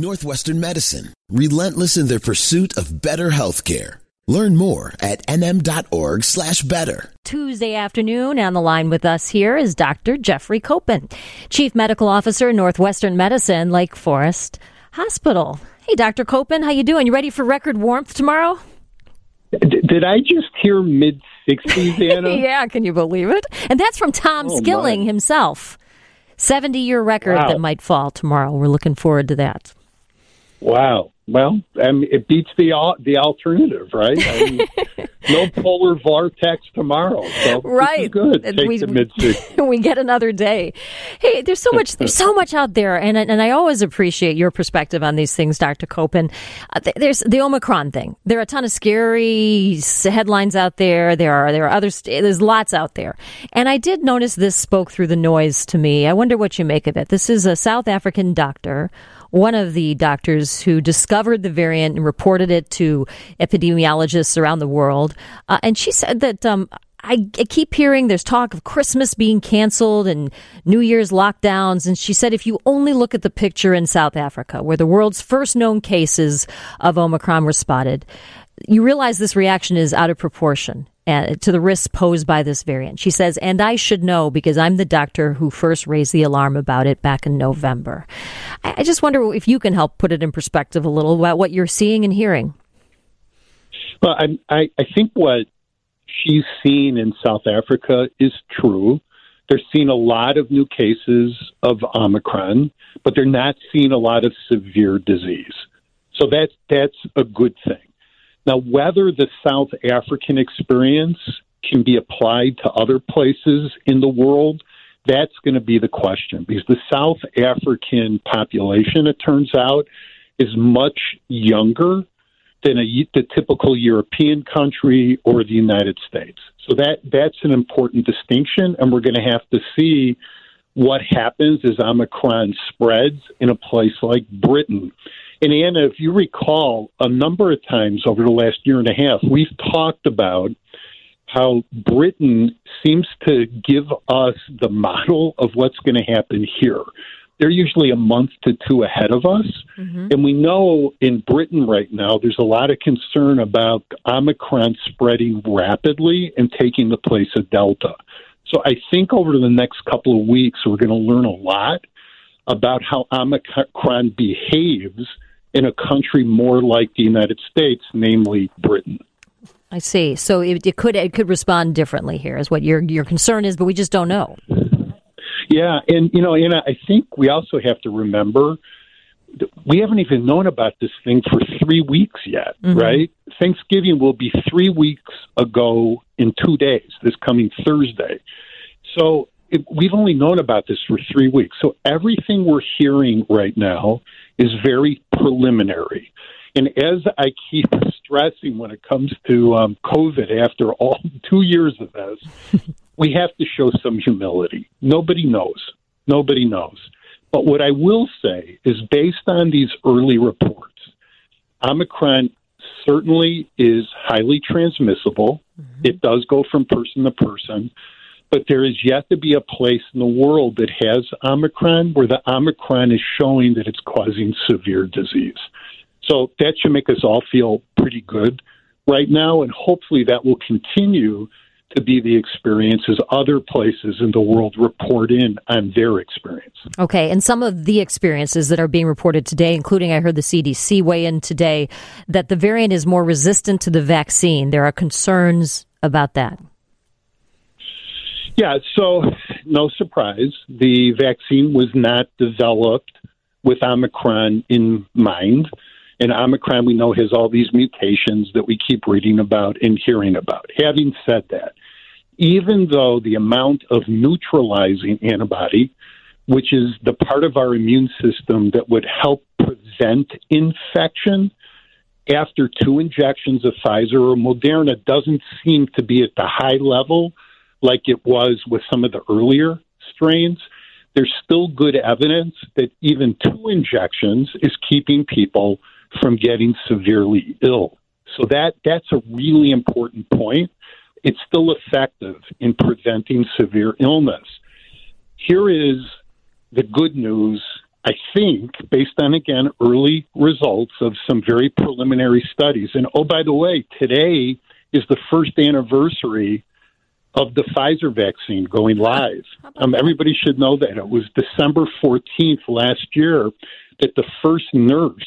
Northwestern Medicine, relentless in their pursuit of better healthcare. Learn more at nm.org slash better. Tuesday afternoon on the line with us here is Dr. Jeffrey Copen, Chief Medical Officer, Northwestern Medicine, Lake Forest Hospital. Hey, Dr. Copen, how you doing? You ready for record warmth tomorrow? D- did I just hear mid 60s, Anna? yeah, can you believe it? And that's from Tom Oh, Skilling my. himself. 70 year record Wow. that might fall tomorrow. We're looking forward to that. Wow. Well, I mean, it beats the the alternative, right? I mean, no polar vortex tomorrow. So Right. good. Take we- the mid we get another day. Hey, there's so much. There's so much out there, and and I always appreciate your perspective on these things, Dr. Copen. Uh, there's the Omicron thing. There are a ton of scary headlines out there. There are there are other. St- there's lots out there, and I did notice this spoke through the noise to me. I wonder what you make of it. This is a South African doctor. One of the doctors who discovered the variant and reported it to epidemiologists around the world, uh, and she said that um, I, I keep hearing there's talk of Christmas being canceled and New Year's lockdowns. And she said if you only look at the picture in South Africa, where the world's first known cases of Omicron were spotted, you realize this reaction is out of proportion to the risks posed by this variant. She says, and I should know because I'm the doctor who first raised the alarm about it back in November. I, just wonder if you can help put it in perspective a little about what you're seeing and hearing. Well, I, I, I think what she's seen in South Africa is true. They're seeing a lot of new cases of Omicron, but they're not seeing a lot of severe disease. So that's that's a good thing. Now, whether the South African experience can be applied to other places in the world, that's going to be the question because the South African population, it turns out, is much younger than a, the typical European country or the United States. So that that's an important distinction, and we're going to have to see what happens as Omicron spreads in a place like Britain. And Anna, if you recall, a number of times over the last year and a half, we've talked about how Britain seems to give us the model of what's going to happen here. They're usually a month to two ahead of us. Mm-hmm. And we know in Britain right now, there's a lot of concern about Omicron spreading rapidly and taking the place of Delta. So I think over the next couple of weeks, we're going to learn a lot about how Omicron behaves in a country more like the United States, namely Britain. I see. So it, it could it could respond differently here, is what your your concern is, but we just don't know. Yeah, and you know, Anna, I think we also have to remember that we haven't even known about this thing for three weeks yet, mm-hmm. right? Thanksgiving will be three weeks ago in two days, this coming Thursday. So it, we've only known about this for three weeks. So everything we're hearing right now is very preliminary. And as I keep stressing when it comes to um, COVID after all two years of this, we have to show some humility. Nobody knows. Nobody knows. But what I will say is based on these early reports, Omicron certainly is highly transmissible. It does go from person to person. But there is yet to be a place in the world that has Omicron where the Omicron is showing that it's causing severe disease. So that should make us all feel pretty good right now, and hopefully that will continue to be the experience as other places in the world report in on their experience. Okay, and some of the experiences that are being reported today, including I heard the CDC weigh in today, that the variant is more resistant to the vaccine. There are concerns about that. Yeah, so no surprise, the vaccine was not developed with Omicron in mind. And Omicron, we know, has all these mutations that we keep reading about and hearing about. Having said that, even though the amount of neutralizing antibody, which is the part of our immune system that would help prevent infection, after two injections of Pfizer or Moderna doesn't seem to be at the high level like it was with some of the earlier strains. There's still good evidence that even two injections is keeping people from getting severely ill. So that that's a really important point. It's still effective in preventing severe illness. Here is the good news I think, based on again early results of some very preliminary studies, and oh, by the way, today is the first anniversary of the Pfizer vaccine going live. Um, everybody should know that. It was December 14th last year that the first nurse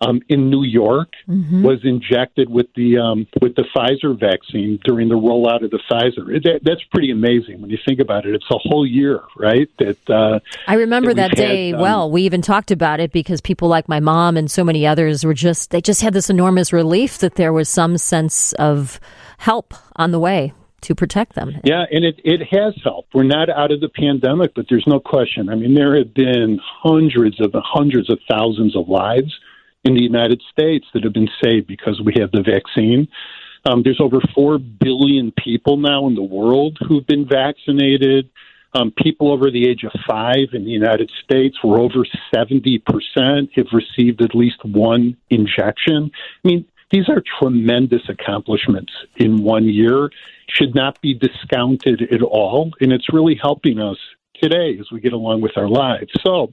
um, in New York mm-hmm. was injected with the um, with the Pfizer vaccine during the rollout of the Pfizer. That, that's pretty amazing when you think about it. It's a whole year, right? That uh, I remember that, that day had, um, well. We even talked about it because people like my mom and so many others were just they just had this enormous relief that there was some sense of help on the way to protect them. Yeah, and it, it has helped. We're not out of the pandemic, but there's no question. I mean, there have been hundreds of hundreds of thousands of lives in the United States that have been saved because we have the vaccine. Um, there's over 4 billion people now in the world who've been vaccinated. Um, people over the age of five in the United States, where over 70% have received at least one injection. I mean, these are tremendous accomplishments in one year, should not be discounted at all. And it's really helping us today as we get along with our lives. So,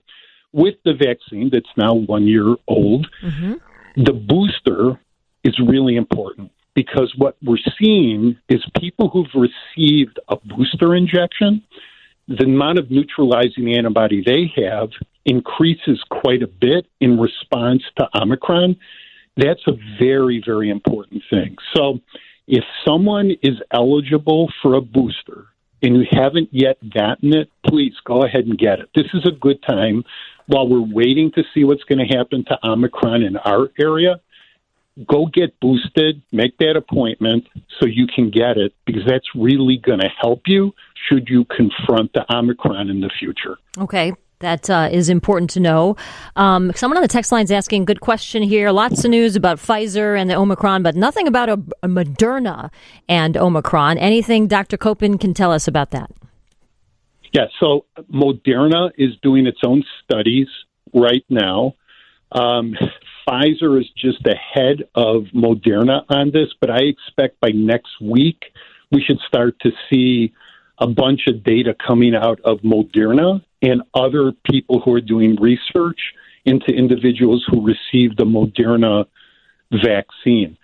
with the vaccine that's now one year old, mm-hmm. the booster is really important because what we're seeing is people who've received a booster injection, the amount of neutralizing antibody they have increases quite a bit in response to Omicron. That's a very, very important thing. So, if someone is eligible for a booster and you haven't yet gotten it, please go ahead and get it. This is a good time while we're waiting to see what's going to happen to Omicron in our area. Go get boosted, make that appointment so you can get it because that's really going to help you should you confront the Omicron in the future. Okay. That uh, is important to know. Um, someone on the text line is asking, good question here. Lots of news about Pfizer and the Omicron, but nothing about a, a Moderna and Omicron. Anything Dr. Koppen can tell us about that? Yeah, so Moderna is doing its own studies right now. Um, Pfizer is just ahead of Moderna on this, but I expect by next week we should start to see a bunch of data coming out of Moderna and other people who are doing research into individuals who received the Moderna vaccine.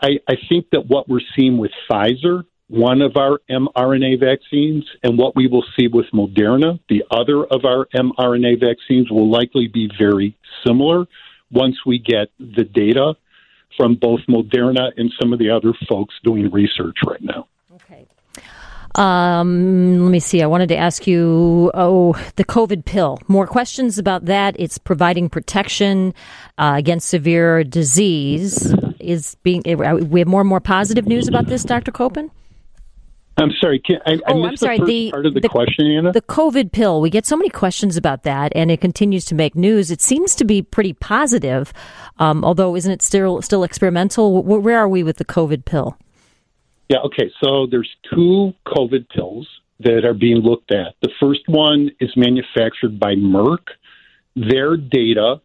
I, I think that what we're seeing with Pfizer one of our mRNA vaccines, and what we will see with Moderna, the other of our mRNA vaccines, will likely be very similar once we get the data from both Moderna and some of the other folks doing research right now. Um, let me see. I wanted to ask you, oh, the COVID pill. More questions about that. It's providing protection uh, against severe disease. Is being we have more and more positive news about this, Dr. Koppen? I'm sorry. Can, I, oh, I am sorry. the, part of the, the, question, Anna. The COVID pill. We get so many questions about that, and it continues to make news. It seems to be pretty positive, um, although isn't it still still experimental? Where are we with the COVID pill? Yeah. Okay. So there's two COVID pills that are being looked at. The first one is manufactured by Merck. Their data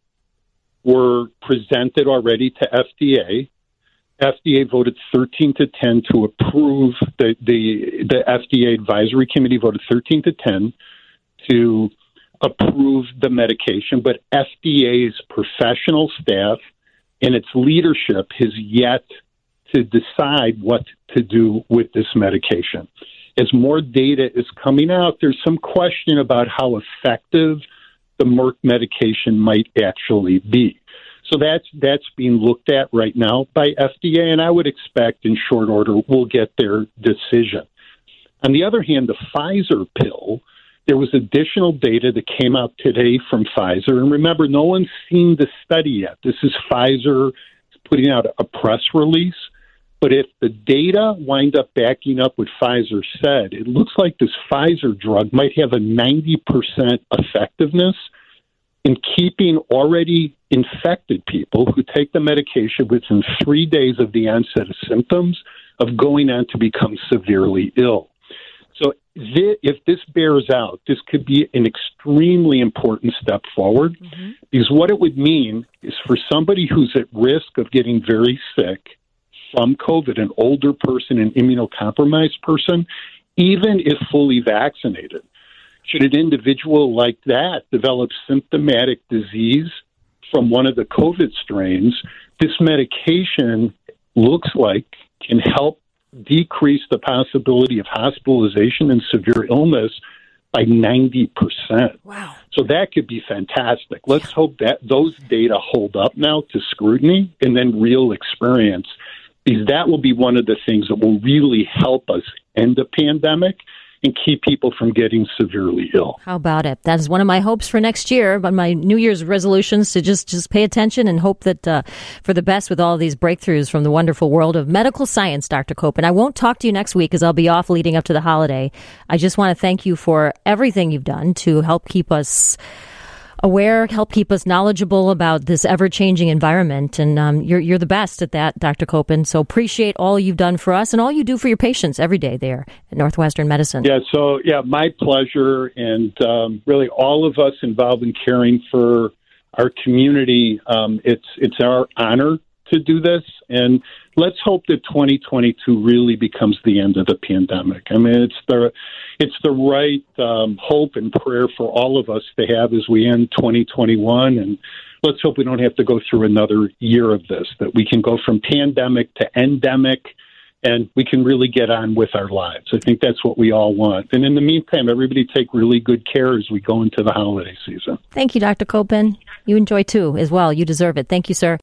were presented already to FDA FDA voted 13 to 10 to approve the, the the FDA advisory committee voted 13 to 10 to approve the medication, but FDA's professional staff and its leadership has yet to decide what to do with this medication. As more data is coming out, there's some question about how effective the Merck medication might actually be. So that's that's being looked at right now by FDA, and I would expect in short order we'll get their decision. On the other hand, the Pfizer pill, there was additional data that came out today from Pfizer, and remember, no one's seen the study yet. This is Pfizer putting out a press release. But if the data wind up backing up what Pfizer said, it looks like this Pfizer drug might have a 90% effectiveness in keeping already infected people who take the medication within three days of the onset of symptoms of going on to become severely ill. So, if this bears out, this could be an extremely important step forward mm-hmm. because what it would mean is for somebody who's at risk of getting very sick from COVID, an older person, an immunocompromised person, even if fully vaccinated, should an individual like that develop symptomatic disease from one of the COVID strains, this medication looks like can help decrease the possibility of hospitalization and severe illness by 90%. Wow. So that could be fantastic. Let's yeah. hope that those data hold up now to scrutiny and then real experience because that will be one of the things that will really help us end the pandemic and keep people from getting severely ill. How about it? That is one of my hopes for next year. But my New Year's resolutions to just just pay attention and hope that uh, for the best with all these breakthroughs from the wonderful world of medical science, Dr. Cope. And I won't talk to you next week because I'll be off leading up to the holiday. I just want to thank you for everything you've done to help keep us aware, help keep us knowledgeable about this ever changing environment. And um, you're, you're the best at that, Dr. Copen. So appreciate all you've done for us and all you do for your patients every day there at Northwestern Medicine. Yeah, so yeah, my pleasure. And um, really all of us involved in caring for our community, um, it's, it's our honor to do this. And let's hope that 2022 really becomes the end of the pandemic. I mean, it's the it's the right um, hope and prayer for all of us to have as we end 2021 and. Let's hope we don't have to go through another year of this, that we can go from pandemic to endemic and we can really get on with our lives. I think that's what we all want. And in the meantime, everybody take really good care as we go into the holiday season. Thank you, Dr. Copen. You enjoy too, as well. You deserve it. Thank you, sir.